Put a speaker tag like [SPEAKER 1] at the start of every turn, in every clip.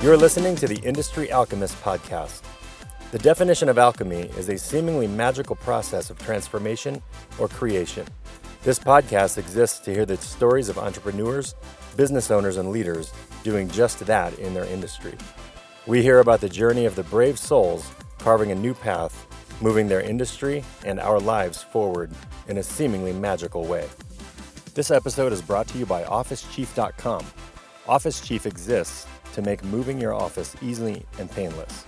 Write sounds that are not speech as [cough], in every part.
[SPEAKER 1] You're listening to the Industry Alchemist podcast. The definition of alchemy is a seemingly magical process of transformation or creation. This podcast exists to hear the stories of entrepreneurs, business owners, and leaders doing just that in their industry. We hear about the journey of the brave souls carving a new path, moving their industry and our lives forward in a seemingly magical way. This episode is brought to you by OfficeChief.com. Office Chief exists to make moving your office easy and painless.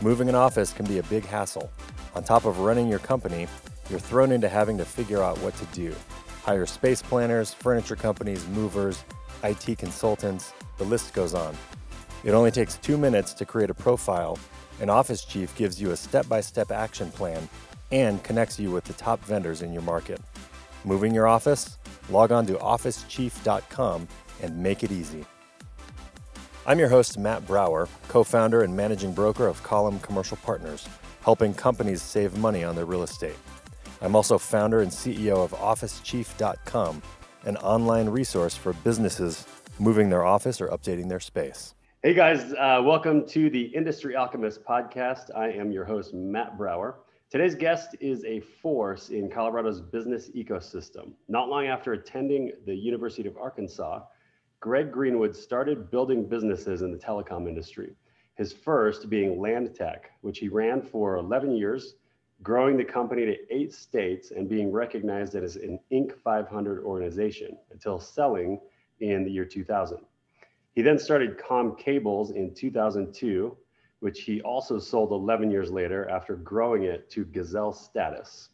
[SPEAKER 1] Moving an office can be a big hassle. On top of running your company, you're thrown into having to figure out what to do. Hire space planners, furniture companies, movers, IT consultants, the list goes on. It only takes two minutes to create a profile, An Office Chief gives you a step by step action plan and connects you with the top vendors in your market. Moving your office? Log on to officechief.com and make it easy. I'm your host, Matt Brower, co founder and managing broker of Column Commercial Partners, helping companies save money on their real estate. I'm also founder and CEO of OfficeChief.com, an online resource for businesses moving their office or updating their space.
[SPEAKER 2] Hey guys, uh, welcome to the Industry Alchemist podcast. I am your host, Matt Brower. Today's guest is a force in Colorado's business ecosystem. Not long after attending the University of Arkansas, Greg Greenwood started building businesses in the telecom industry, his first being Landtech, which he ran for 11 years, growing the company to eight states and being recognized as an Inc. 500 organization until selling in the year 2000. He then started Com Cables in 2002, which he also sold 11 years later after growing it to Gazelle status.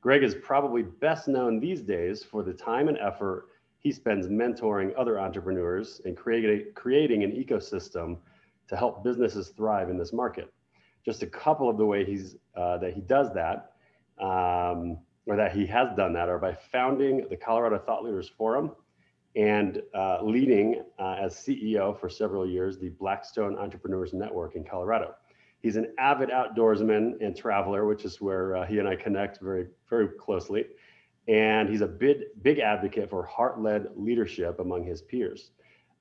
[SPEAKER 2] Greg is probably best known these days for the time and effort he spends mentoring other entrepreneurs and creating, creating an ecosystem to help businesses thrive in this market. Just a couple of the ways he's, uh, that he does that, um, or that he has done that, are by founding the Colorado Thought Leaders Forum and uh, leading uh, as CEO for several years the Blackstone Entrepreneurs Network in Colorado. He's an avid outdoorsman and traveler, which is where uh, he and I connect very, very closely and he's a big, big advocate for heart-led leadership among his peers.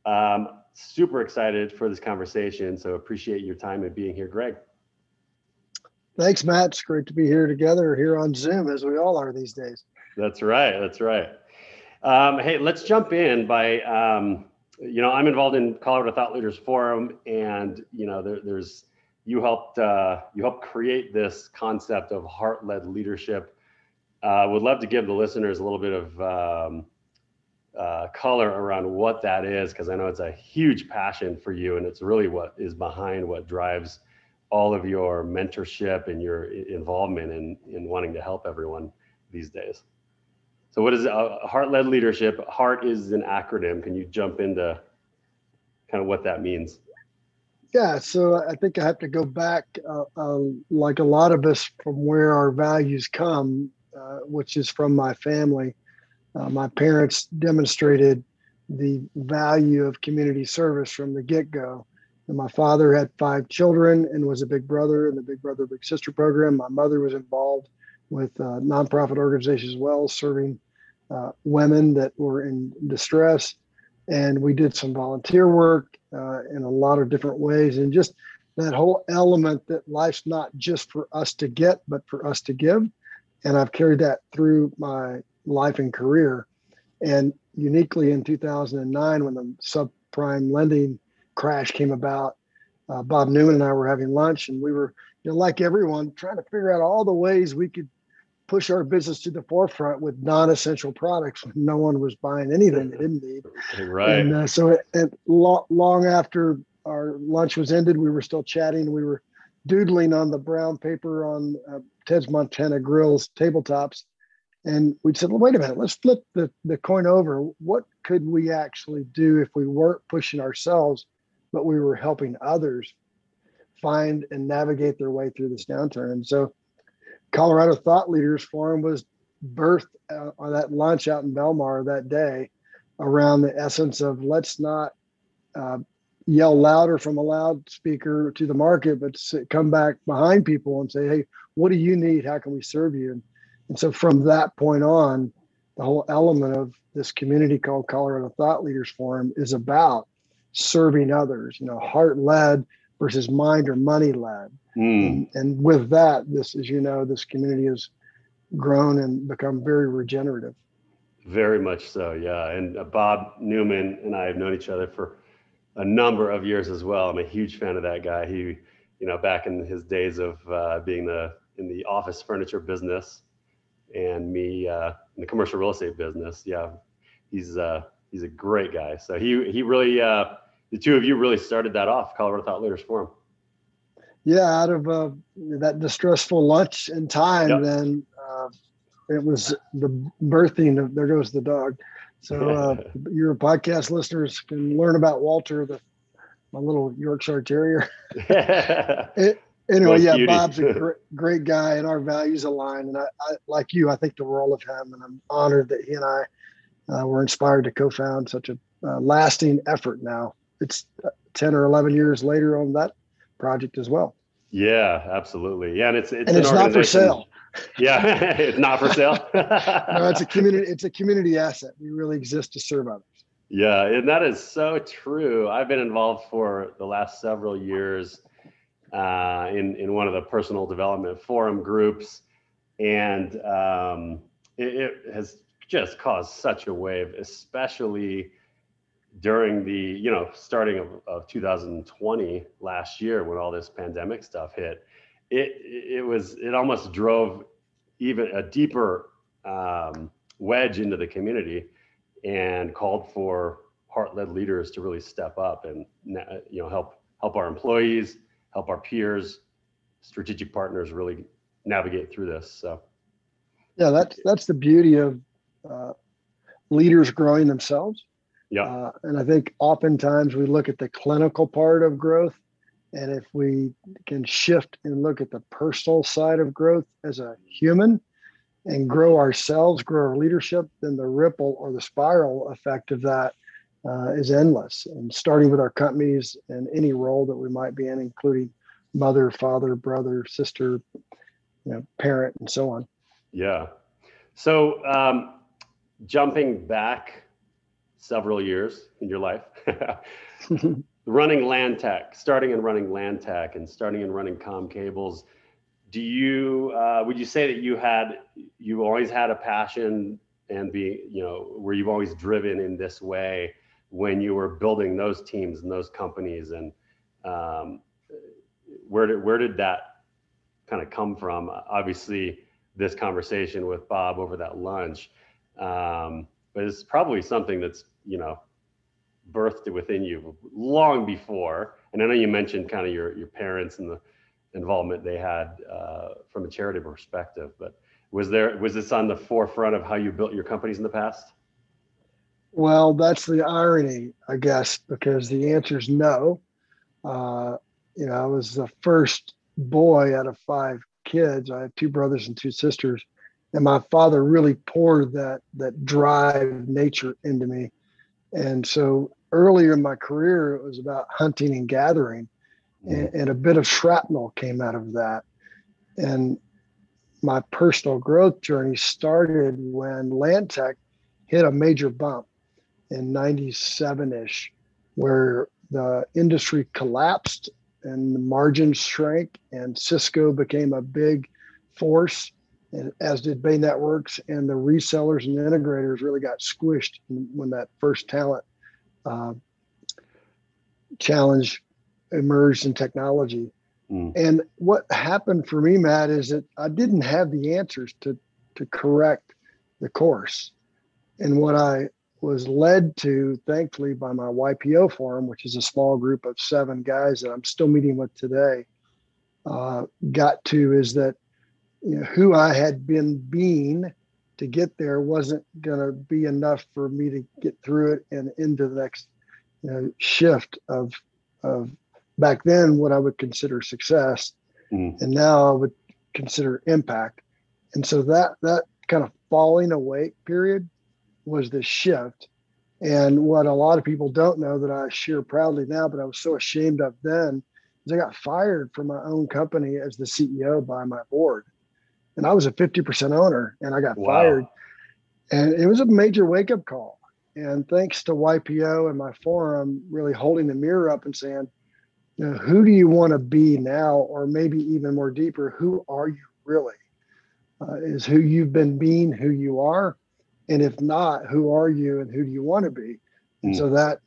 [SPEAKER 2] Um, super excited for this conversation, so appreciate your time and being here, Greg.
[SPEAKER 3] Thanks, Matt. It's great to be here together here on Zoom, as we all are these days.
[SPEAKER 2] That's right. That's right. Um, hey, let's jump in by, um, you know, I'm involved in Colorado Thought Leaders Forum, and you know, there, there's you helped uh, you helped create this concept of heart-led leadership uh, would love to give the listeners a little bit of um, uh, color around what that is, because I know it's a huge passion for you, and it's really what is behind what drives all of your mentorship and your involvement in in wanting to help everyone these days. So, what is uh, heart-led leadership? Heart is an acronym. Can you jump into kind of what that means?
[SPEAKER 3] Yeah, so I think I have to go back, uh, uh, like a lot of us, from where our values come. Uh, which is from my family. Uh, my parents demonstrated the value of community service from the get go. And my father had five children and was a big brother in the Big Brother Big Sister program. My mother was involved with uh, nonprofit organizations as well, serving uh, women that were in distress. And we did some volunteer work uh, in a lot of different ways. And just that whole element that life's not just for us to get, but for us to give and I've carried that through my life and career. And uniquely in 2009, when the subprime lending crash came about, uh, Bob Newman and I were having lunch, and we were, you know, like everyone, trying to figure out all the ways we could push our business to the forefront with non-essential products when no one was buying anything they didn't need.
[SPEAKER 2] Right.
[SPEAKER 3] And uh, so, it, it, lo- long after our lunch was ended, we were still chatting. We were doodling on the brown paper on uh, Ted's Montana Grills tabletops. And we said, well, wait a minute, let's flip the, the coin over. What could we actually do if we weren't pushing ourselves, but we were helping others find and navigate their way through this downturn? And so Colorado Thought Leaders Forum was birthed uh, on that lunch out in Belmar that day around the essence of let's not uh, yell louder from a loudspeaker to the market, but come back behind people and say, hey, what do you need? How can we serve you? And, and so from that point on, the whole element of this community called Colorado Thought Leaders Forum is about serving others, you know, heart led versus mind or money led.
[SPEAKER 2] Mm.
[SPEAKER 3] And, and with that, this, as you know, this community has grown and become very regenerative.
[SPEAKER 2] Very much so, yeah. And uh, Bob Newman and I have known each other for a number of years as well. I'm a huge fan of that guy. He, you know, back in his days of uh, being the in the office furniture business, and me uh, in the commercial real estate business. Yeah, he's uh, he's a great guy. So he he really uh, the two of you really started that off, Colorado Thought Leaders Forum.
[SPEAKER 3] Yeah, out of uh, that distressful lunch and time,
[SPEAKER 2] Yep.
[SPEAKER 3] then uh, it was the birthing of There Goes the Dog. So uh, [laughs] your podcast listeners can learn about Walter, the my little Yorkshire Terrier. [laughs] Anyway,
[SPEAKER 2] Most
[SPEAKER 3] yeah,
[SPEAKER 2] beauty.
[SPEAKER 3] Bob's a [laughs] great, great guy, and our values align. And I, I, like you, I think the world of him, and I'm honored that he and I uh, were inspired to co-found such a uh, lasting effort. Now it's uh, ten or eleven years later on that project as well,
[SPEAKER 2] yeah, absolutely. Yeah, and it's it's
[SPEAKER 3] and
[SPEAKER 2] an
[SPEAKER 3] it's not for sale.
[SPEAKER 2] Yeah, it's [laughs] not for sale. [laughs]
[SPEAKER 3] No, it's a community. It's a community asset. We really exist to serve others.
[SPEAKER 2] Yeah, and that is so true. I've been involved for the last several years uh, in in one of the personal development forum groups, and um, it, it has just caused such a wave, especially during the you know starting of, of 2020 last year when all this pandemic stuff hit. It it was it almost drove even a deeper um, wedge into the community and called for heart-led leaders to really step up and you know help help our employees, help our peers, strategic partners really navigate through this. So
[SPEAKER 3] Yeah, that's that's the beauty of uh, leaders growing themselves.
[SPEAKER 2] yeah,
[SPEAKER 3] Uh, and I think oftentimes we look at the clinical part of growth. And if we can shift and look at the personal side of growth as a human and grow ourselves, grow our leadership, then the ripple or the spiral effect of that uh, is endless. And starting with our companies and any role that we might be in, including mother, father, brother, sister, you know, parent, and so on.
[SPEAKER 2] yeah. So um, jumping back several years in your life, [laughs] [laughs] running land tech, starting and running land tech, and starting and running com cables. Do you uh, would you say that you had you always had a passion and be you know were you always driven in this way when you were building those teams and those companies and um, where did where did that kind of come from? Obviously, this conversation with Bob over that lunch, um, but it's probably something that's you know birthed within you long before. And I know you mentioned kind of your your parents and the involvement they had uh, from a charity perspective, but was there was this on the forefront of how you built your companies in the past?
[SPEAKER 3] Well, that's the irony, I guess, because the answer is no. Uh, you know, I was the first boy out of five kids. I have two brothers and two sisters, and my father really poured that that drive nature into me. And so earlier in my career, it was about hunting and gathering, and, and a bit of shrapnel came out of that. And my personal growth journey started when Land Tech hit a major bump in 97 ish, where the industry collapsed and the margins shrank, and Cisco became a big force, and as did Bay Networks, and the resellers and integrators really got squished when that first talent uh, challenge emerged in technology.
[SPEAKER 2] Mm.
[SPEAKER 3] And what happened for me, Matt, is that I didn't have the answers to to correct the course. And what I was led to, thankfully, by my YPO forum, which is a small group of seven guys that I'm still meeting with today, uh, got to is that you know, who I had been being to get there wasn't going to be enough for me to get through it and into the next you know, shift of of back then what I would consider success,
[SPEAKER 2] Mm.
[SPEAKER 3] and now I would consider impact. And so that that kind of falling away period was the shift. And what a lot of people don't know that I share proudly now, but I was so ashamed of then, is I got fired from my own company as the CEO by my board. And I was a 50% owner and I got
[SPEAKER 2] Wow.
[SPEAKER 3] fired. And it was a major wake up call. And thanks to YPO and my forum really holding the mirror up and saying, you know, who do you want to be now? Or maybe even more deeper, who are you really? Uh, is who you've been being who you are? And if not, who are you and who do you want to be? And mm. so that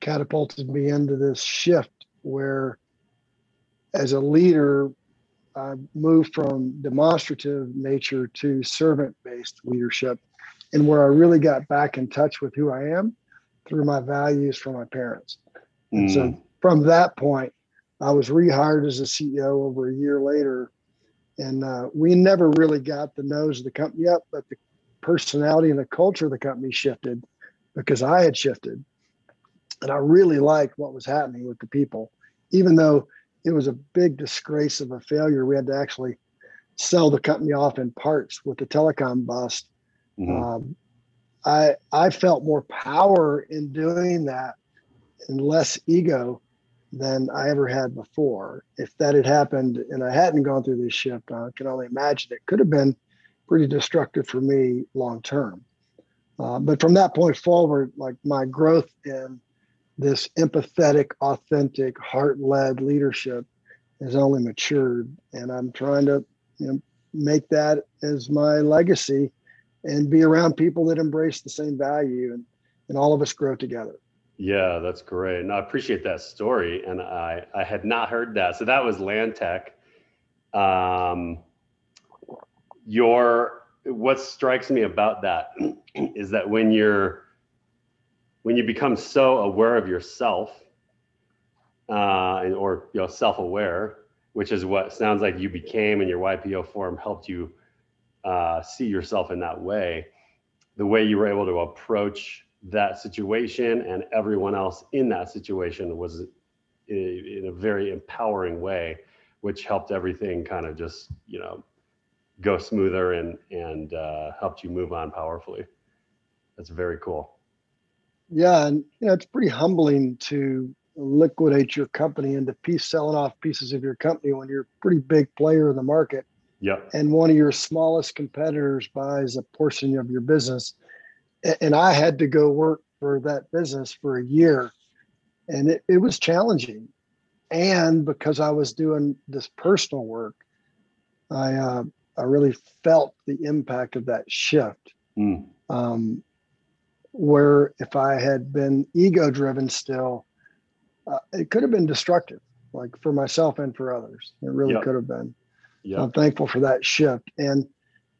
[SPEAKER 3] catapulted me into this shift where, as a leader, I moved from demonstrative nature to servant based leadership, and where I really got back in touch with who I am through my values from my parents. And mm. so from that point, I was rehired as a CEO over a year later. And uh, we never really got the nose of the company up, but the personality and the culture of the company shifted because I had shifted. And I really liked what was happening with the people, even though it was a big disgrace of a failure. We had to actually sell the company off in parts with the telecom bust. Mm-hmm. Um, I I felt more power in doing that and less ego than I ever had before. If that had happened and I hadn't gone through this shift, I can only imagine it could have been pretty destructive for me long term. Uh, but from that point forward, like my growth in this empathetic, authentic, heart-led leadership has only matured, and I'm trying to you know, make that as my legacy and be around people that embrace the same value, and and all of us grow together.
[SPEAKER 2] Yeah, that's great, and I appreciate that story. And I I had not heard that, so that was Landtech. Um, your what strikes me about that [clears throat] is that when you're when you become so aware of yourself uh, or you know self-aware which is what sounds like you became and your ypo forum helped you uh, see yourself in that way the way you were able to approach that situation and everyone else in that situation was in a very empowering way which helped everything kind of just you know go smoother and and uh, helped you move on powerfully. That's very cool
[SPEAKER 3] yeah, and you know it's pretty humbling to liquidate your company into piece selling off pieces of your company when you're a pretty big player in the market.
[SPEAKER 2] Yeah.
[SPEAKER 3] And one of your smallest competitors buys a portion of your business. And I had to go work for that business for a year. And it, it was challenging. And because I was doing this personal work, I uh, I really felt the impact of that shift. Mm. Um, where if I had been ego driven still, uh, it could have been destructive, like for myself and for others. It really yep. could have been. Yep. So I'm thankful for that shift. And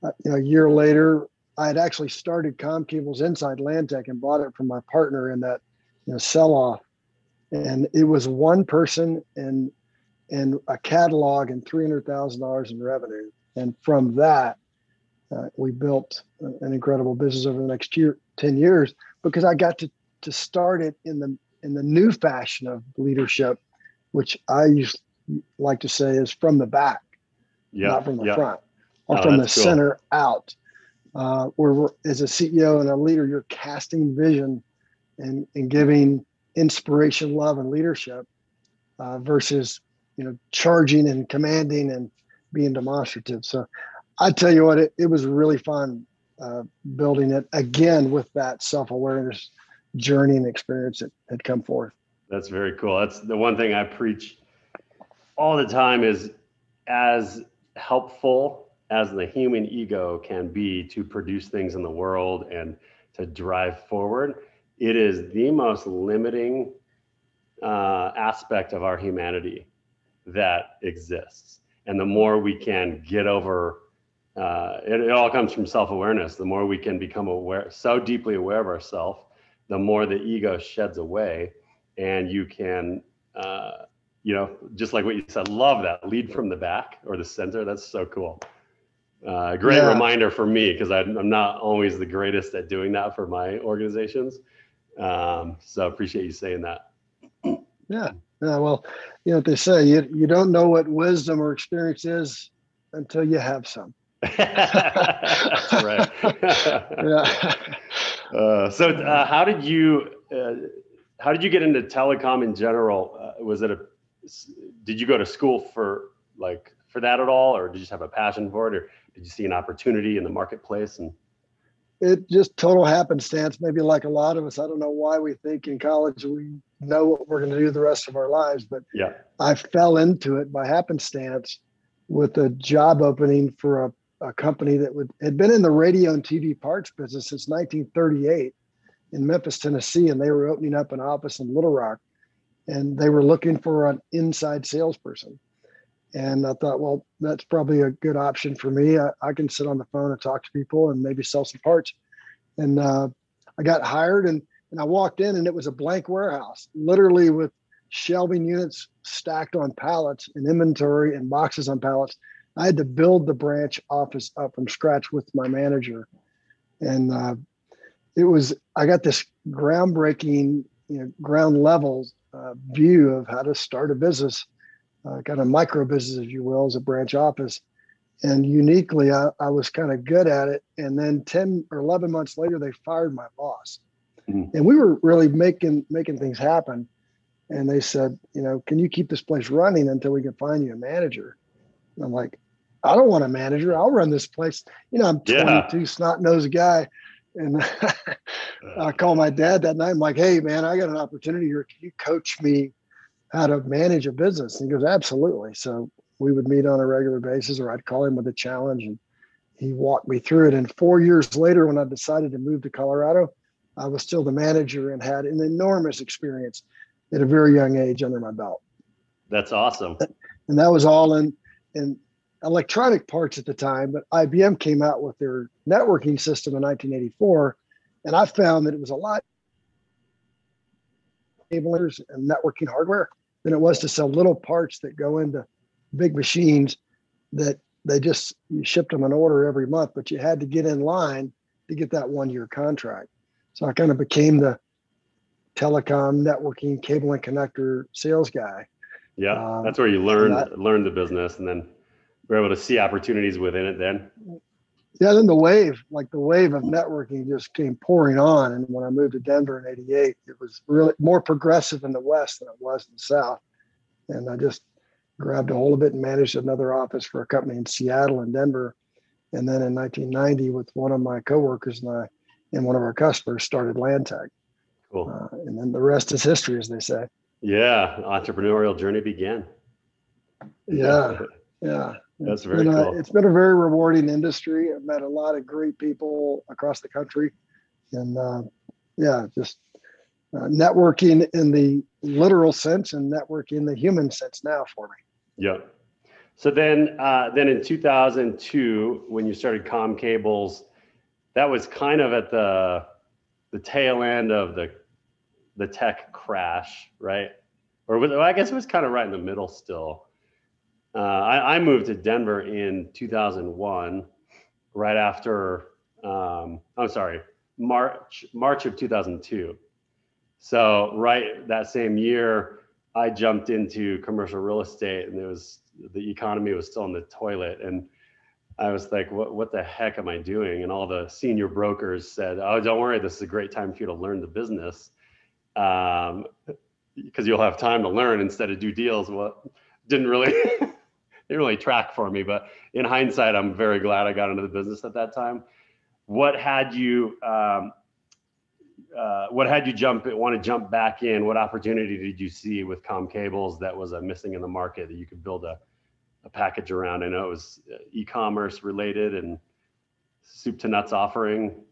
[SPEAKER 3] uh, you know, a year later, I had actually started Com Cables inside Landtech and bought it from my partner in that you know sell off, and it was one person and and a catalog and three hundred thousand dollars in revenue. And from that, uh, we built an incredible business over the next year 10 years because I got to to start it in the in the new fashion of leadership, which I used like to say is from the back, not from the front, or oh, from the cool. center out. Uh, where as a CEO and a leader, you're casting vision and, and giving inspiration, love, and leadership uh, versus you know charging and commanding and being demonstrative. So I tell you what, it, it was really fun uh, building it again with that self awareness journey and experience that had come forth.
[SPEAKER 2] That's very cool. That's the one thing I preach all the time is as helpful as the human ego can be to produce things in the world and to drive forward, it is the most limiting uh, aspect of our humanity that exists. And the more we can get over uh, it, it, all comes from self-awareness. The more we can become aware so deeply aware of ourselves the more the ego sheds away and you can uh, you know just like what you said love that lead from the back or the center. That's so cool. Uh, great yeah. reminder for me because I'm not always the greatest at doing that for my organizations. Um, so appreciate you saying that.
[SPEAKER 3] Yeah. Yeah well you know what they say you, you don't know what wisdom or experience is until you have some
[SPEAKER 2] right. [laughs] yeah. Uh, so, uh, how did you uh, how did you get into telecom in general? Uh, was it a did you go to school for like for that at all, or did you just have a passion for it, or did you see an opportunity in the marketplace? And
[SPEAKER 3] it just total happenstance. Maybe like a lot of us, I don't know why we think in college we know what we're going to do the rest of our lives, but
[SPEAKER 2] yeah,
[SPEAKER 3] I fell into it by happenstance with a job opening for a, a company that would had been in the radio and TV parts business since 1938 in Memphis, Tennessee, and they were opening up an office in Little Rock, and they were looking for an inside salesperson. And I thought, well, that's probably a good option for me. I, I can sit on the phone and talk to people and maybe sell some parts. And uh, I got hired and, and I walked in and it was a blank warehouse, literally with shelving units stacked on pallets and inventory and boxes on pallets. I had to build the branch office up from scratch with my manager. And uh, it was, I got this groundbreaking, you know, ground level uh, view of how to start a business uh, kind of micro business, if you will, as a branch office. And uniquely, I, I was kind of good at it. And then 10 or 11 months later, they fired my boss. Mm-hmm. And we were really making making things happen. And they said, you know, can you keep this place running until we can find you a manager? And I'm like, I don't want a manager. I'll run this place. You know, I'm 22, yeah. snot nosed guy. And [laughs] I call my dad that night. I'm like, hey, man, I got an opportunity here. Can you coach me how to manage a business. And he goes, absolutely. So we would meet on a regular basis, or I'd call him with a challenge, and he walked me through it. And four years later, when I decided to move to Colorado, I was still the manager and had an enormous experience at a very young age under my belt.
[SPEAKER 2] That's awesome.
[SPEAKER 3] And that was all in in electronic parts at the time, but IBM came out with their networking system in 1984, and I found that it was a lot cablers and networking hardware than it was to sell little parts that go into big machines that they just you shipped them an order every month, but you had to get in line to get that one year contract. So I kind of became the telecom networking cable and connector sales guy.
[SPEAKER 2] Yeah, um, that's where you learned learned the business, and then we're able to see opportunities within it. Then
[SPEAKER 3] yeah, then the wave, like the wave of networking just came pouring on. And when I moved to Denver in 88, it was really more progressive in the West than it was in the South. And I just grabbed a hold of it and managed another office for a company in Seattle and Denver. And then in 1990, with one of my coworkers and I and one of our customers started Landtech. Cool. Uh, and then the rest is history, as they say.
[SPEAKER 2] Yeah, entrepreneurial journey began.
[SPEAKER 3] Yeah, [laughs] yeah.
[SPEAKER 2] That's very been
[SPEAKER 3] cool. It's been a very rewarding industry. I've met a lot of great people across the country, and uh, yeah, just uh, networking in the literal sense and networking in the human sense now for me.
[SPEAKER 2] Yeah. So then, uh, then in 2002, when you started Com Cables, that was kind of at the the tail end of the the tech crash, right? Or was, well, I guess it was kind of right in the middle still. Uh, I, I, moved to Denver in 2001, right after. Um, I'm sorry, March March of 2002. So right that same year, I jumped into commercial real estate, and it was the economy was still in the toilet, and I was like, "What what the heck am I doing?" And all the senior brokers said, "Oh, don't worry, this is a great time for you to learn the business." Um, because you'll have time to learn instead of do deals. Well, didn't really [laughs] didn't really track for me. But in hindsight, I'm very glad I got into the business at that time. What had you um, uh, what had you jump want to jump back in? What opportunity did you see with Com Cables that was uh, missing in the market that you could build a, a package around? I know it was uh, e-commerce related and soup to nuts offering.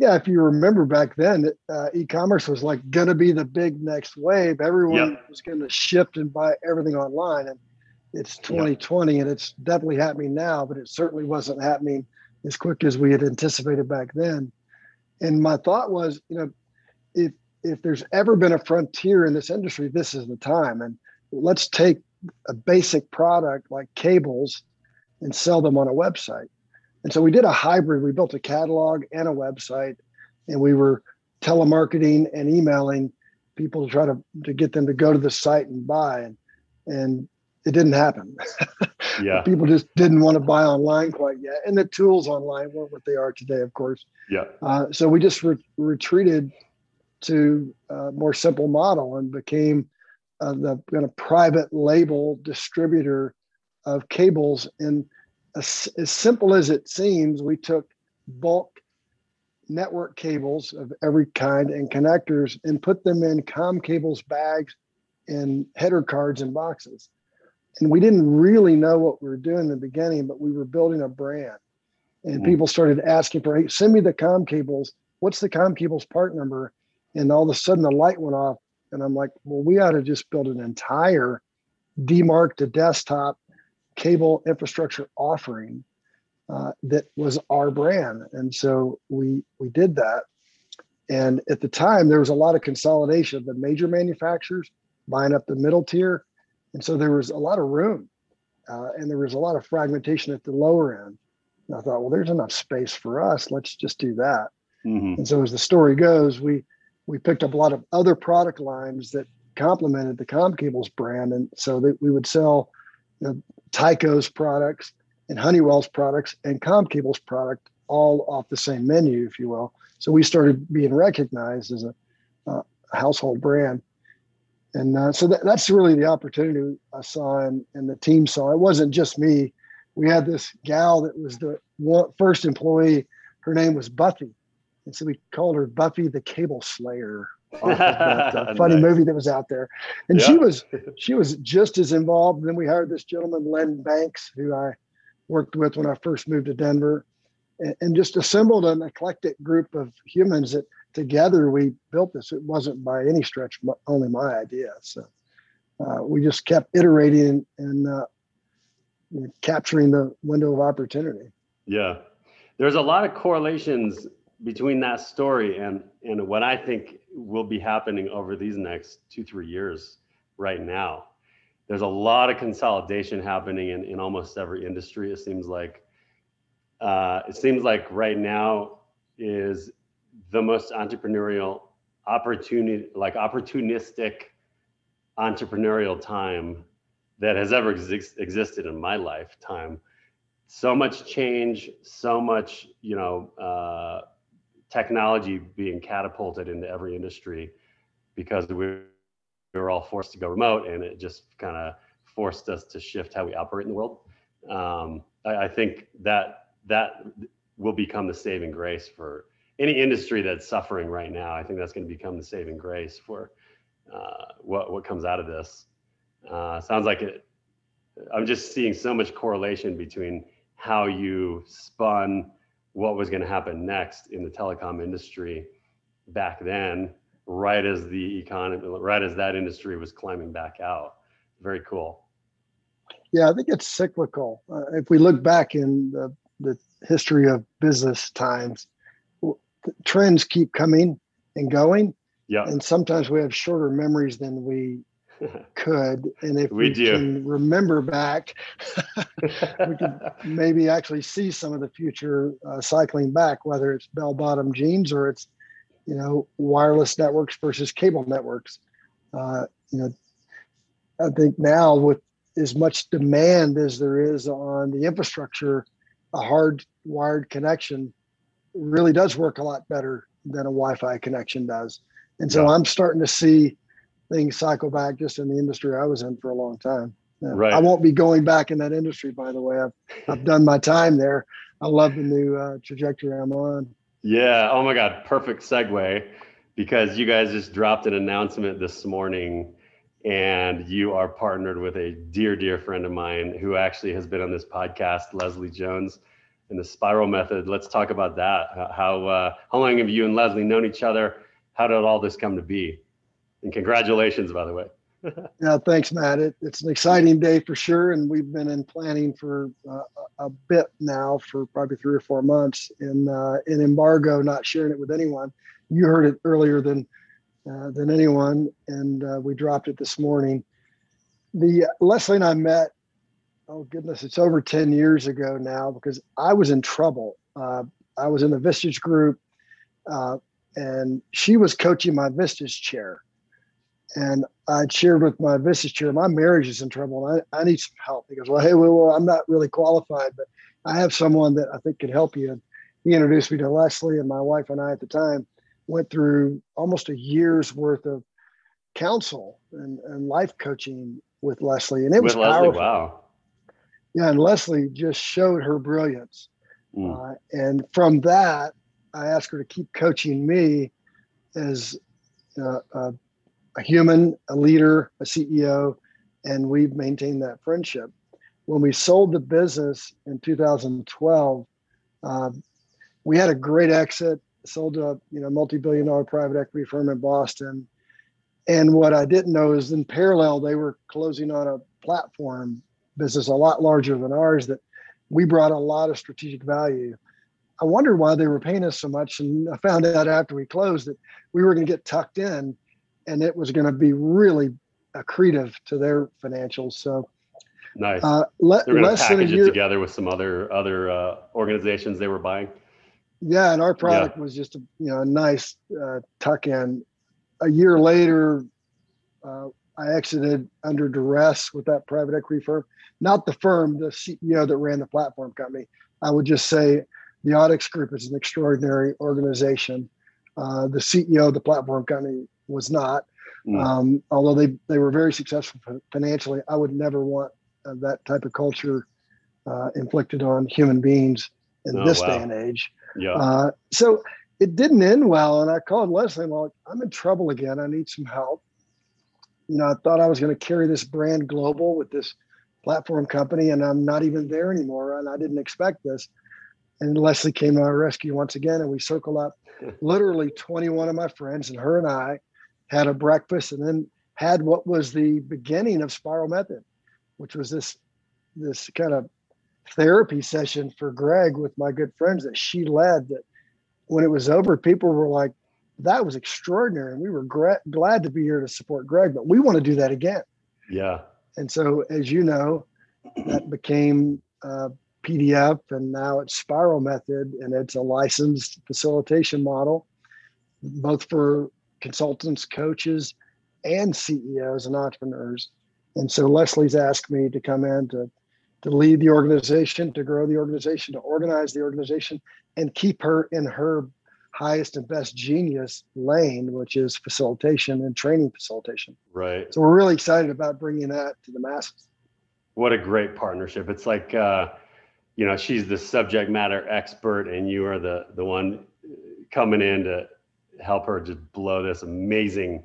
[SPEAKER 3] Yeah, if you remember back then, uh, e-commerce was like going to be the big next wave. Everyone yep. was going to shift and buy everything online, and it's 2020 yeah. and it's definitely happening now, but it certainly wasn't happening as quick as we had anticipated back then. And my thought was, you know, if if there's ever been a frontier in this industry, this is the time. And let's take a basic product like cables and sell them on a website. And so we did a hybrid. We built a catalog and a website, and we were telemarketing and emailing people to try to, to get them to go to the site and buy. And and it didn't happen. [laughs]
[SPEAKER 2] Yeah.
[SPEAKER 3] People just didn't want to buy online quite yet. And the tools online weren't what they are today, of course.
[SPEAKER 2] Yeah.
[SPEAKER 3] Uh, so we just re- retreated to a more simple model and became uh, the kind of private label distributor of cables. And as, as simple as it seems, we took bulk network cables of every kind and connectors and put them in com cables bags and header cards and boxes. And we didn't really know what we were doing in the beginning, but we were building a brand. And mm-hmm. people started asking for, hey, send me the com cables. What's the com cables part number? And all of a sudden the light went off. And I'm like, well, we ought to just build an entire demarc to desktop cable infrastructure offering uh, that was our brand. And so we we did that. And at the time, there was a lot of consolidation of the major manufacturers buying up the middle tier, and so there was a lot of room, uh, and there was a lot of fragmentation at the lower end. And I thought, well, there's enough space for us. Let's just do that. Mm-hmm. And so as the story goes, we we picked up a lot of other product lines that complemented the Com Cables brand, and so that we would sell know, Tyco's products and Honeywell's products and ComCable's product all off the same menu, if you will. So we started being recognized as a uh, household brand. And uh, so that, that's really the opportunity I saw and, and the team saw. It wasn't just me. We had this gal that was the one, first employee. Her name was Buffy. And so we called her Buffy the Cable Slayer that uh, [laughs] funny nice. movie that was out there. And yeah. she was she was just as involved. And then we hired this gentleman, Len Banks, who I worked with when I first moved to Denver, and, and just assembled an eclectic group of humans that together we built this. It wasn't by any stretch only my idea. So uh, we just kept iterating and uh, capturing the window of opportunity.
[SPEAKER 2] Yeah, there's a lot of correlations between that story and and what I think will be happening over these next two three years right now there's a lot of consolidation happening in, in almost every industry. It seems like uh, it seems like right now is the most entrepreneurial opportunity, like opportunistic entrepreneurial time that has ever ex- existed in my lifetime. So much change, so much, you know, uh, technology being catapulted into every industry because we we were all forced to go remote and it just kind of forced us to shift how we operate in the world. Um, I, I, think that that will become the saving grace for any industry that's suffering right now. I think that's going to become the saving grace for uh, what what comes out of this. Uh, sounds like it. I'm just seeing so much correlation between how you spun what was going to happen next in the telecom industry back then right as the economy, right as that industry was climbing back out. Very cool.
[SPEAKER 3] Yeah, I think it's cyclical. Uh, if we look back in the, the history of business times, trends keep coming and going.
[SPEAKER 2] Yeah.
[SPEAKER 3] And sometimes we have shorter memories than we [laughs] could. And if we, we can remember back, [laughs] [laughs] we could maybe actually see some of the future uh, cycling back, whether it's bell bottom jeans or it's you know, wireless networks versus cable networks. Uh, you know, I think now with as much demand as there is on the infrastructure, a hard wired connection really does work a lot better than a Wi-Fi connection does. And so yeah. I'm starting to see things cycle back just in the industry I was in for a long time. Yeah. Right. I won't be going back in that industry, by the way. I've, I've done my time there. I love the new uh, trajectory I'm on.
[SPEAKER 2] Yeah. Oh my God. Perfect segue because you guys just dropped an announcement this morning and you are partnered with a dear, dear friend of mine who actually has been on this podcast, Leslie Jones, in the Spiral Method. Let's talk about that. How uh, how long have you and Leslie known each other? How did all this come to be? And congratulations, by the way. [laughs]
[SPEAKER 3] yeah, thanks, Matt. It, it's an exciting day for sure, and we've been in planning for uh, a bit now for probably three or four months in uh, in embargo, not sharing it with anyone. You heard it earlier than uh, than anyone, and uh, we dropped it this morning. The Leslie and I met. Oh goodness, it's over ten years ago now because I was in trouble. Uh, I was in the Vistage group, uh, and she was coaching my Vistage chair and I shared with my business chair, my marriage is in trouble. I, I need some help. He goes, well, hey, well, well, I'm not really qualified, but I have someone that I think can help you. And he introduced me to Leslie, and my wife and I at the time went through almost a year's worth of counsel and, and life coaching with Leslie, and it with was Leslie, powerful. Wow. Yeah, and Leslie just showed her brilliance, mm. uh, and from that, I asked her to keep coaching me as uh, a, a human, a leader, a CEO, and we've maintained that friendship. When we sold the business in 2012, um, we had a great exit. Sold to a you know multi-billion dollar private equity firm in Boston. And what I didn't know is in parallel, they were closing on a platform business a lot larger than ours that we brought a lot of strategic value. I wondered why they were paying us so much. And I found out after we closed that we were going to get tucked in and it was going to be really accretive to their financials. So
[SPEAKER 2] nice. Uh, le- They're going to package it together with some other other uh, organizations they were buying.
[SPEAKER 3] Yeah, and our product yeah. was just a you know a nice uh, tuck in. A year later, uh, I exited under duress with that private equity firm. Not the firm, the CEO that ran the platform company. I would just say the Audax Group is an extraordinary organization. Uh, the CEO of the platform company was not. Mm. Um, although they, they were very successful financially, I would never want uh, that type of culture uh, inflicted on human beings in oh, this wow. day and age.
[SPEAKER 2] Yeah. Uh,
[SPEAKER 3] so it didn't end well. And I called Leslie and I'm like, I'm in trouble again. I need some help. You know, I thought I was going to carry this brand global with this platform company, and I'm not even there anymore. And I didn't expect this. And Leslie came to our rescue once again, and we circled up [laughs] literally 21 of my friends, and her and I had a breakfast and then had what was the beginning of Spiral Method, which was this this kind of therapy session for Greg with my good friends that she led. That when it was over, people were like, "That was extraordinary," and we were gra- glad to be here to support Greg. But we want to do that again.
[SPEAKER 2] Yeah.
[SPEAKER 3] And so, as you know, that became uh, PDF, and now it's Spiral Method, and it's a licensed facilitation model, both for consultants, coaches, and CEOs and entrepreneurs. And so Leslie's asked me to come in to, to lead the organization, to grow the organization, to organize the organization, and keep her in her highest and best genius lane, which is facilitation and training facilitation.
[SPEAKER 2] Right.
[SPEAKER 3] So we're really excited about bringing that to the masses.
[SPEAKER 2] What a great partnership! It's like, uh, you know, she's the subject matter expert, and you are the the one coming in to help her just blow this amazing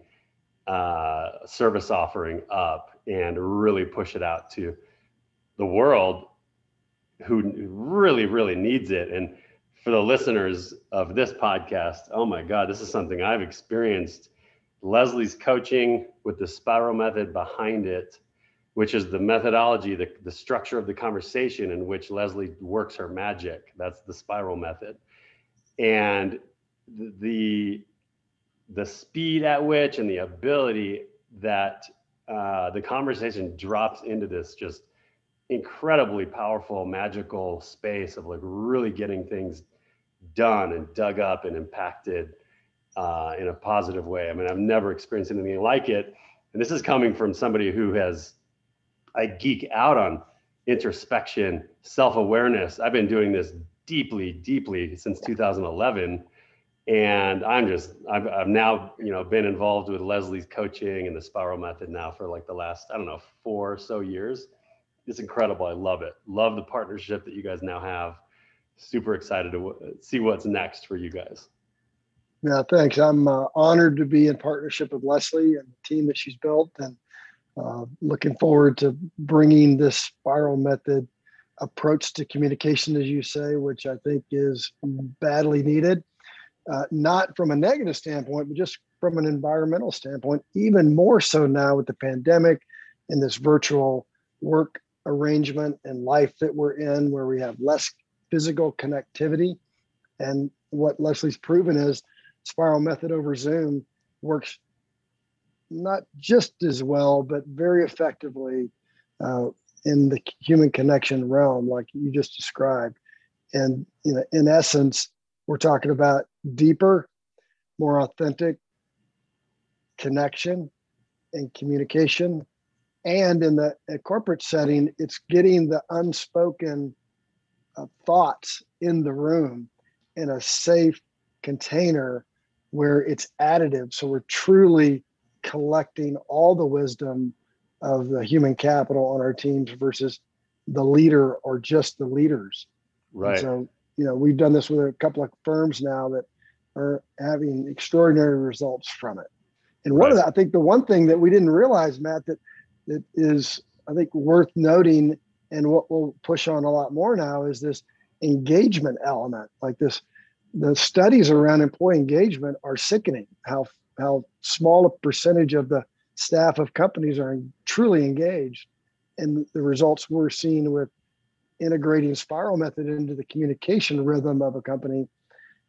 [SPEAKER 2] uh, service offering up and really push it out to the world who really, really needs it. And for the listeners of this podcast, oh my God, this is something I've experienced. Leslie's coaching with the spiral method behind it, which is the methodology, the, the structure of the conversation in which Leslie works her magic. That's the spiral method. And the the speed at which and the ability that uh, the conversation drops into this just incredibly powerful magical space of like really getting things done and dug up and impacted uh, in a positive way. I mean i've never experienced anything like it. And this is coming from somebody who has i geek out on introspection self-awareness. I've been doing this deeply deeply since 2011 and I'm just I've, I've now you know been involved with Leslie's coaching and the Spiral Method now for like the last I don't know four or so years. It's incredible. I love it. Love the partnership that you guys now have. Super excited to w- see what's next for you guys.
[SPEAKER 3] Yeah, thanks. I'm uh, honored to be in partnership with Leslie and the team that she's built, and uh, looking forward to bringing this Spiral Method approach to communication, as you say, which I think is badly needed uh, not from a negative standpoint, but just from an environmental standpoint, even more so now with the pandemic and this virtual work arrangement and life that we're in, where we have less physical connectivity. And what Leslie's proven is spiral method over Zoom works not just as well, but very effectively uh, in the human connection realm, like you just described. And you know, in essence, we're talking about deeper, more authentic connection and communication. And in the corporate setting, it's getting the unspoken uh, thoughts in the room in a safe container where it's additive. So we're truly collecting all the wisdom of the human capital on our teams versus the leader or just the leaders.
[SPEAKER 2] Right.
[SPEAKER 3] And so you know, we've done this with a couple of firms now that are having extraordinary results from it. And one right. of the, I think the one thing that we didn't realize, Matt, that that is I think worth noting and what we'll push on a lot more now is this engagement element. Like this, the studies around employee engagement are sickening. How how small a percentage of the staff of companies are truly engaged, and the results we're seeing with integrating spiral method into the communication rhythm of a company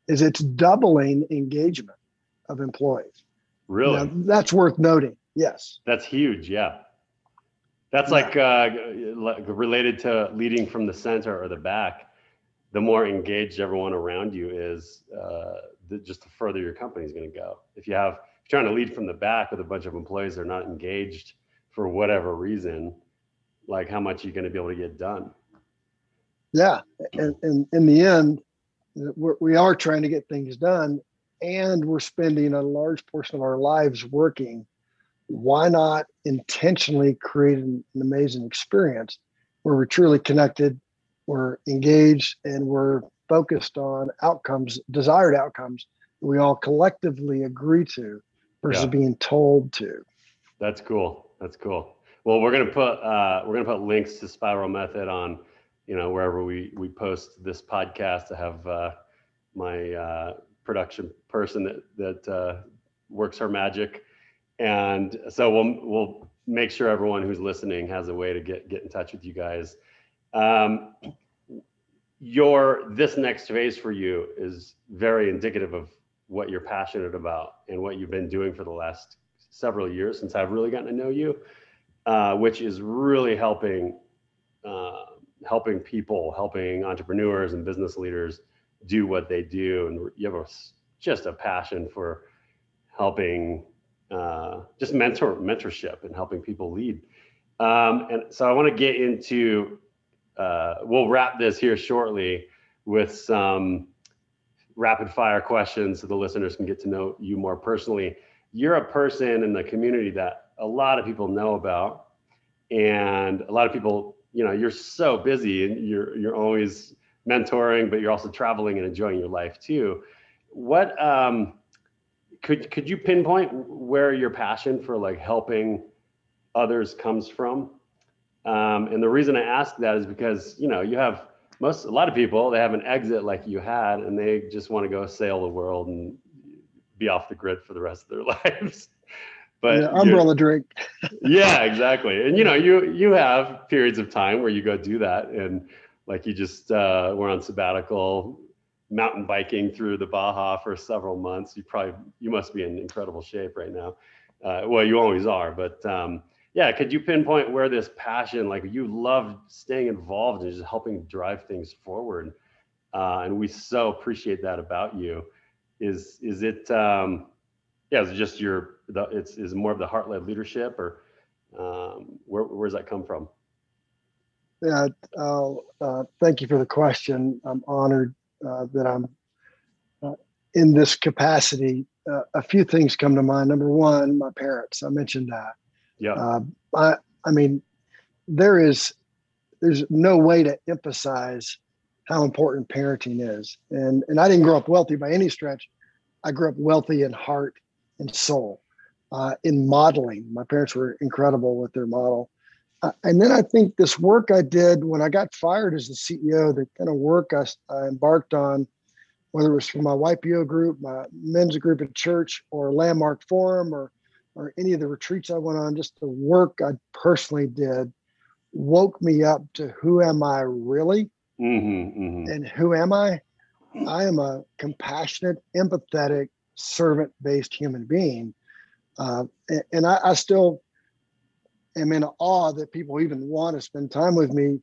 [SPEAKER 3] is it's doubling engagement of employees.
[SPEAKER 2] Really?
[SPEAKER 3] Now, that's worth noting. Yes.
[SPEAKER 2] That's huge. Yeah. That's like uh, related to leading from the center or the back. The more engaged everyone around you is, uh, the, just the further your company is going to go. If you have if you're trying to lead from the back with a bunch of employees that are not engaged for whatever reason, like how much are you going to be able to get done?
[SPEAKER 3] Yeah, and, and in the end, we're, we are trying to get things done, and we're spending a large portion of our lives working why not intentionally create an, an amazing experience where we're truly connected, we're engaged, and we're focused on outcomes, desired outcomes we all collectively agree to versus yeah. being told to.
[SPEAKER 2] That's cool. That's cool. Well, we're gonna put uh, we're gonna put links to Spiral Method on, you know, wherever we we post this podcast. I have uh, my uh, production person that that uh, works her magic and so we'll we'll make sure everyone who's listening has a way to get get in touch with you guys. Um, your this next phase for you is very indicative of what you're passionate about and what you've been doing for the last several years since I've really gotten to know you, uh, which is really helping uh, helping people, helping entrepreneurs and business leaders do what they do, and you have a, just a passion for helping uh, just mentor mentorship and helping people lead. Um, and so I want to get into. Uh, we'll wrap this here shortly with some rapid fire questions so the listeners can get to know you more personally. You're a person in the community that a lot of people know about, and a lot of people, you know, you're so busy and you're you're always mentoring, but you're also traveling and enjoying your life too. What um, could could you pinpoint where your passion for like helping others comes from? Um, and the reason I ask that is because you know you have most a lot of people they have an exit like you had, and they just want to go sail the world and be off the grid for the rest of their [laughs] lives.
[SPEAKER 3] But yeah, umbrella drink. [laughs]
[SPEAKER 2] yeah, exactly. And you know you you have periods of time where you go do that, and like you just uh, were on sabbatical mountain biking through the Baja for several months. You probably you must be in incredible shape right now. Uh, well, you always are, but um, yeah, could you pinpoint where this passion, like you love staying involved and just helping drive things forward, uh, and we so appreciate that about you. Is is it? Um, yeah, is it just your? The, it's is more of the heart led leadership, or um, where where does that come from?
[SPEAKER 3] Yeah, uh, uh, thank you for the question. I'm honored uh, that I'm uh, in this capacity, uh, a few things come to mind. Number one, my parents. I mentioned that.
[SPEAKER 2] Yeah.
[SPEAKER 3] Uh, I I mean, there is there's no way to emphasize how important parenting is. And and I didn't grow up wealthy by any stretch. I grew up wealthy in heart and soul, uh, in modeling. My parents were incredible with their model. Uh, and then I think this work I did when I got fired as the CEO, the kind of work I, I embarked on, whether it was for my YPO group, my men's group at church, or Landmark Forum, or or any of the retreats I went on, just the work I personally did woke me up to who am I really,
[SPEAKER 2] mm-hmm, mm-hmm.
[SPEAKER 3] and who am I? I am a compassionate, empathetic, servant-based human being, uh, and, and I, I still am in awe that people even want to spend time with me.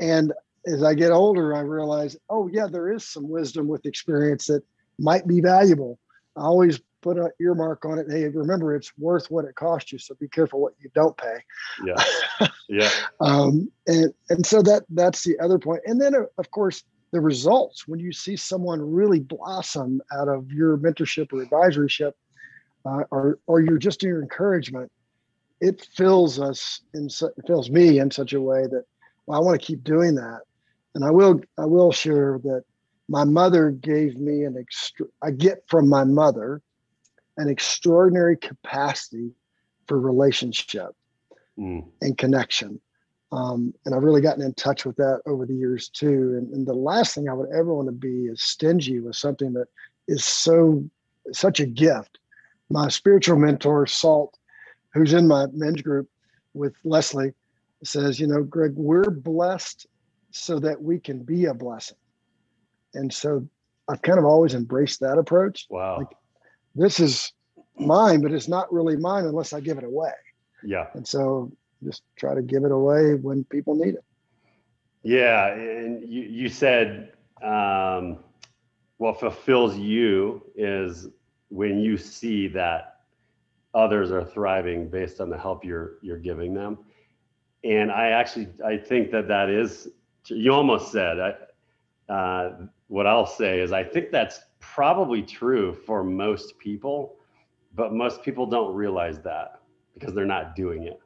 [SPEAKER 3] And as I get older, I realize, oh yeah, there is some wisdom with experience that might be valuable. I always put an earmark on it. Hey, remember it's worth what it cost you. So be careful what you don't pay.
[SPEAKER 2] Yeah. Yeah. [laughs]
[SPEAKER 3] um, and, and so that, that's the other point. And then of course, the results when you see someone really blossom out of your mentorship or advisoryship, uh, or, or you're just your encouragement, it fills us in it fills me in such a way that well, I want to keep doing that. And I will I will share that my mother gave me an extra, I get from my mother an extraordinary capacity for relationship mm. and connection. Um, and I've really gotten in touch with that over the years too. And, and the last thing I would ever want to be is stingy with something that is so such a gift. My spiritual mentor, Salt, who's in my men's group with Leslie, says, you know, Greg, we're blessed so that we can be a blessing. And so I've kind of always embraced that approach.
[SPEAKER 2] Wow. Like,
[SPEAKER 3] this is mine, but it's not really mine unless I give it away.
[SPEAKER 2] Yeah.
[SPEAKER 3] And so just try to give it away when people need it.
[SPEAKER 2] Yeah. And you, you said um, what fulfills you is when you see that others are thriving based on the help you're you're giving them and i actually i think that that is you almost said I, uh, what i'll say is i think that's probably true for most people but most people don't realize that because they're not doing it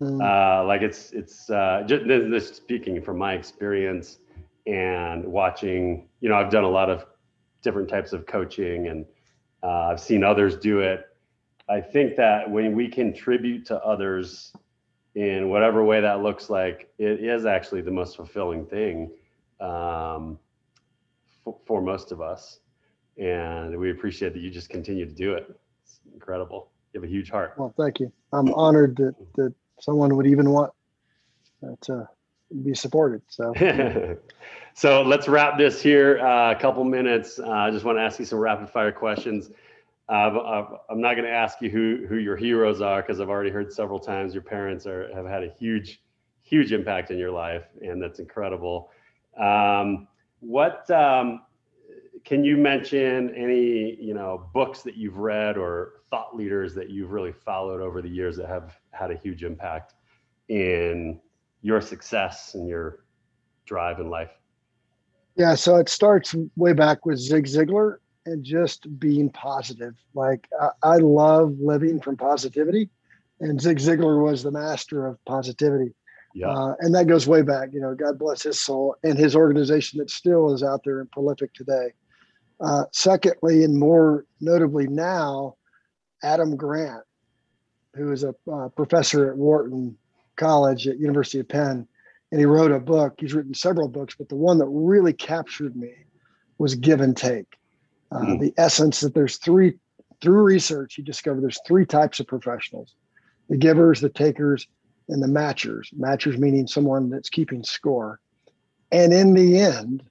[SPEAKER 2] mm. uh, like it's it's uh, just this speaking from my experience and watching you know i've done a lot of different types of coaching and uh, i've seen others do it. I think that when we contribute to others in whatever way that looks like it is actually the most fulfilling thing um, f- for most of us. And we appreciate that you just continue to do it. It's incredible. You have a huge heart.
[SPEAKER 3] Well thank you. I'm honored that, that someone would even want uh, to be supported. So, [laughs]
[SPEAKER 2] so let's wrap this here. Uh, a couple minutes. Uh, I just want to ask you some rapid fire questions. Uh, I'm not going to ask you who who your heroes are because I've already heard several times your parents are have had a huge, huge impact in your life, and that's incredible. Um, what um, can you mention? Any you know books that you've read or thought leaders that you've really followed over the years that have had a huge impact in your success and your drive in life?
[SPEAKER 3] Yeah, so it starts way back with Zig Ziglar and just being positive. Like I, I love living from positivity, and Zig Ziglar was the master of positivity.
[SPEAKER 2] Yeah. Uh,
[SPEAKER 3] and that goes way back. You know, God bless his soul and his organization that still is out there and prolific today. Uh, secondly, and more notably now, Adam Grant, who is a uh, professor at Wharton college at University of Penn, and he wrote a book. He's written several books, but the one that really captured me was Give and Take. Uh, mm-hmm. The essence that there's three through research, he discovered there's three types of professionals: the givers, the takers, and the matchers. Matchers meaning someone that's keeping score. And in the end,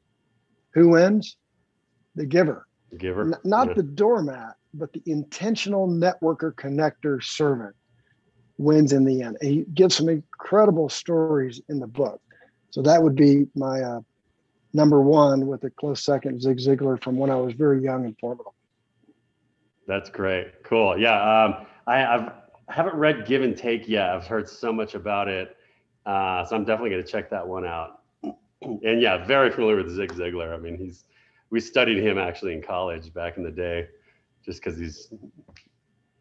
[SPEAKER 3] who wins? The giver.
[SPEAKER 2] The giver. N-
[SPEAKER 3] not yeah. the doormat, but the intentional networker connector servant wins in the end. And he gives some incredible stories in the book. So that would be my uh, number one with a close second, Zig Ziglar from when I was very young and formidable.
[SPEAKER 2] That's great. Cool. Yeah. Um, I, I've, I haven't read Give and Take yet. I've heard so much about it. Uh, so I'm definitely going to check that one out. [clears throat] And yeah, very familiar with Zig Ziglar. I mean, he's, we studied him actually in college back in the day just because he's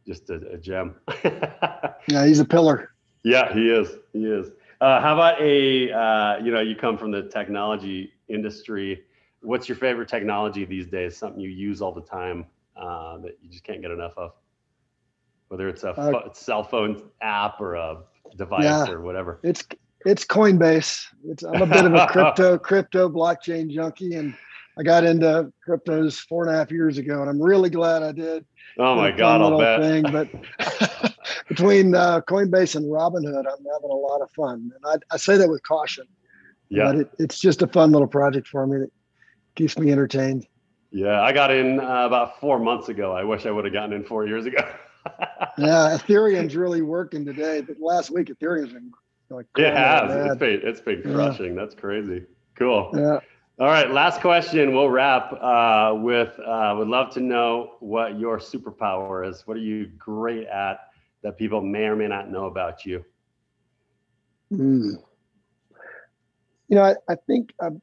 [SPEAKER 2] just a, a gem. [laughs]
[SPEAKER 3] yeah, he's a pillar.
[SPEAKER 2] Yeah, he is. He is. Uh, how about a, uh, you know, you come from the technology industry. What's your favorite technology these days? Something you use all the time uh, that you just can't get enough of? Whether it's a uh, cell phone app or a device yeah, or whatever.
[SPEAKER 3] It's it's Coinbase. It's I'm a bit of a [laughs] crypto crypto blockchain junkie, and I got into cryptos four and a half years ago, and I'm really glad I did.
[SPEAKER 2] Oh my God, I'll bet. Thing,
[SPEAKER 3] but [laughs] between uh, Coinbase and Robinhood, I'm having a lot of fun, and I, I say that with caution. Yeah, but it, it's just a fun little project for me that keeps me entertained.
[SPEAKER 2] Yeah, I got in uh, about four months ago. I wish I would have gotten in four years ago. [laughs]
[SPEAKER 3] yeah, Ethereum's really working today. But last week, Ethereum's been
[SPEAKER 2] like it has. It's been it's been crushing. Yeah. That's crazy. Cool.
[SPEAKER 3] Yeah.
[SPEAKER 2] All right, last question. We'll wrap uh, with. Uh, would love to know what your superpower is. What are you great at that people may or may not know about you?
[SPEAKER 3] Mm. You know, I, I think I've,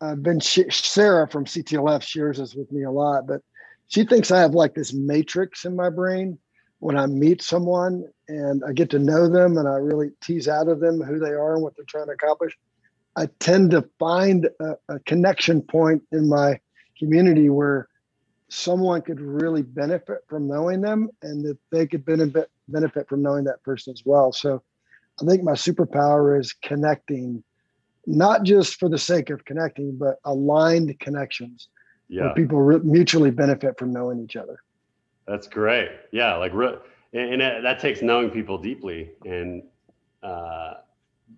[SPEAKER 3] I've been Sarah from CTLF shares this with me a lot, but she thinks I have like this matrix in my brain when I meet someone and I get to know them and I really tease out of them who they are and what they're trying to accomplish. I tend to find a, a connection point in my community where someone could really benefit from knowing them and that they could benefit benefit from knowing that person as well. So I think my superpower is connecting, not just for the sake of connecting, but aligned connections
[SPEAKER 2] Yeah.
[SPEAKER 3] where people re- mutually benefit from knowing each other.
[SPEAKER 2] That's great. Yeah, like re- and, and that that takes knowing people deeply and uh,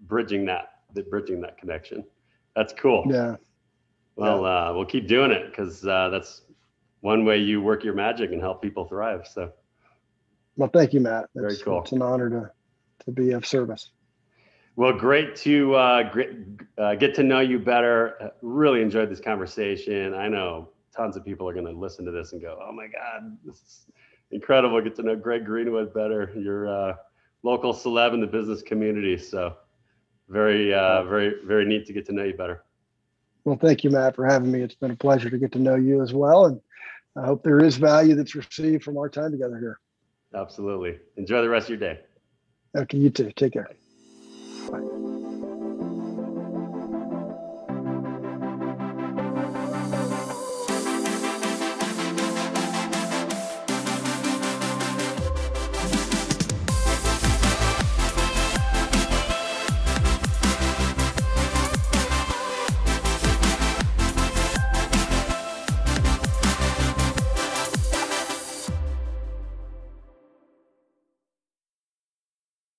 [SPEAKER 2] bridging that, bridging that connection. That's cool.
[SPEAKER 3] Yeah.
[SPEAKER 2] Well, uh, we'll keep doing it because uh, that's one way you work your magic and help people thrive. So
[SPEAKER 3] Well, thank you, Matt.
[SPEAKER 2] Very
[SPEAKER 3] It's,
[SPEAKER 2] cool.
[SPEAKER 3] It's an honor to to be of service.
[SPEAKER 2] Well, great to uh, great, uh, get to know you better. Uh, Really enjoyed this conversation. I know tons of people are going to listen to this and go, "Oh my God, this is incredible!" Get to know Greg Greenwood better. You're a local celeb in the business community, so very, uh, very, very neat to get to know you better.
[SPEAKER 3] Well, thank you, Matt, for having me. It's been a pleasure to get to know you as well, and I hope there is value that's received from our time together here.
[SPEAKER 2] Absolutely. Enjoy the rest of your day.
[SPEAKER 3] Okay, you too. Take care. Bye.